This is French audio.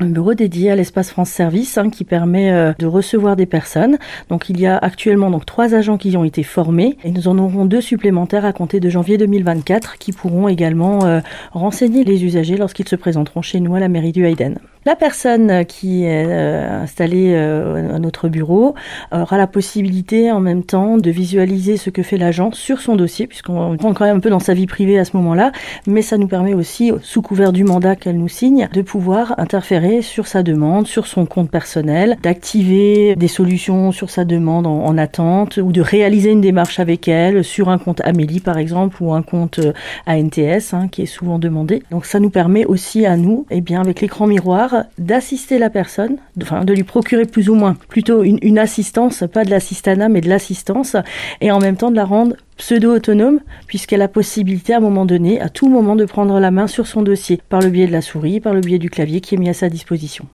un bureau dédié à l'espace France Service hein, qui permet euh, de recevoir des personnes. Donc il y a actuellement donc trois agents qui ont été formés et nous en aurons deux supplémentaires à compter de janvier 2024 qui pourront également euh, renseigner les usagers lorsqu'ils se présenteront chez nous à la mairie du Hayden. La personne qui est euh, installée à notre bureau aura la possibilité en même temps de visualiser ce que fait l'agent sur son dossier puisqu'on rentre quand même un peu dans sa vie privée à ce moment-là, mais ça nous permet aussi, sous couvert du mandat qu'elle nous signe, de pouvoir interférer sur sa demande, sur son compte personnel, d'activer des solutions sur sa demande en, attente ou de réaliser une démarche avec elle sur un compte Amélie par exemple ou un compte euh, ANTS hein, qui est souvent demandé. Donc ça nous permet aussi à nous, eh bien avec l'écran miroir, d'assister la personne, de, enfin de lui procurer plus ou moins plutôt une, assistance, pas de l'assistanat mais de l'assistance et en même temps de la rendre pseudo-autonome, puisqu'elle a possibilité à un moment donné, à tout moment, de prendre la main sur son dossier, par le biais de la souris, par le biais du clavier qui est mis à sa disposition.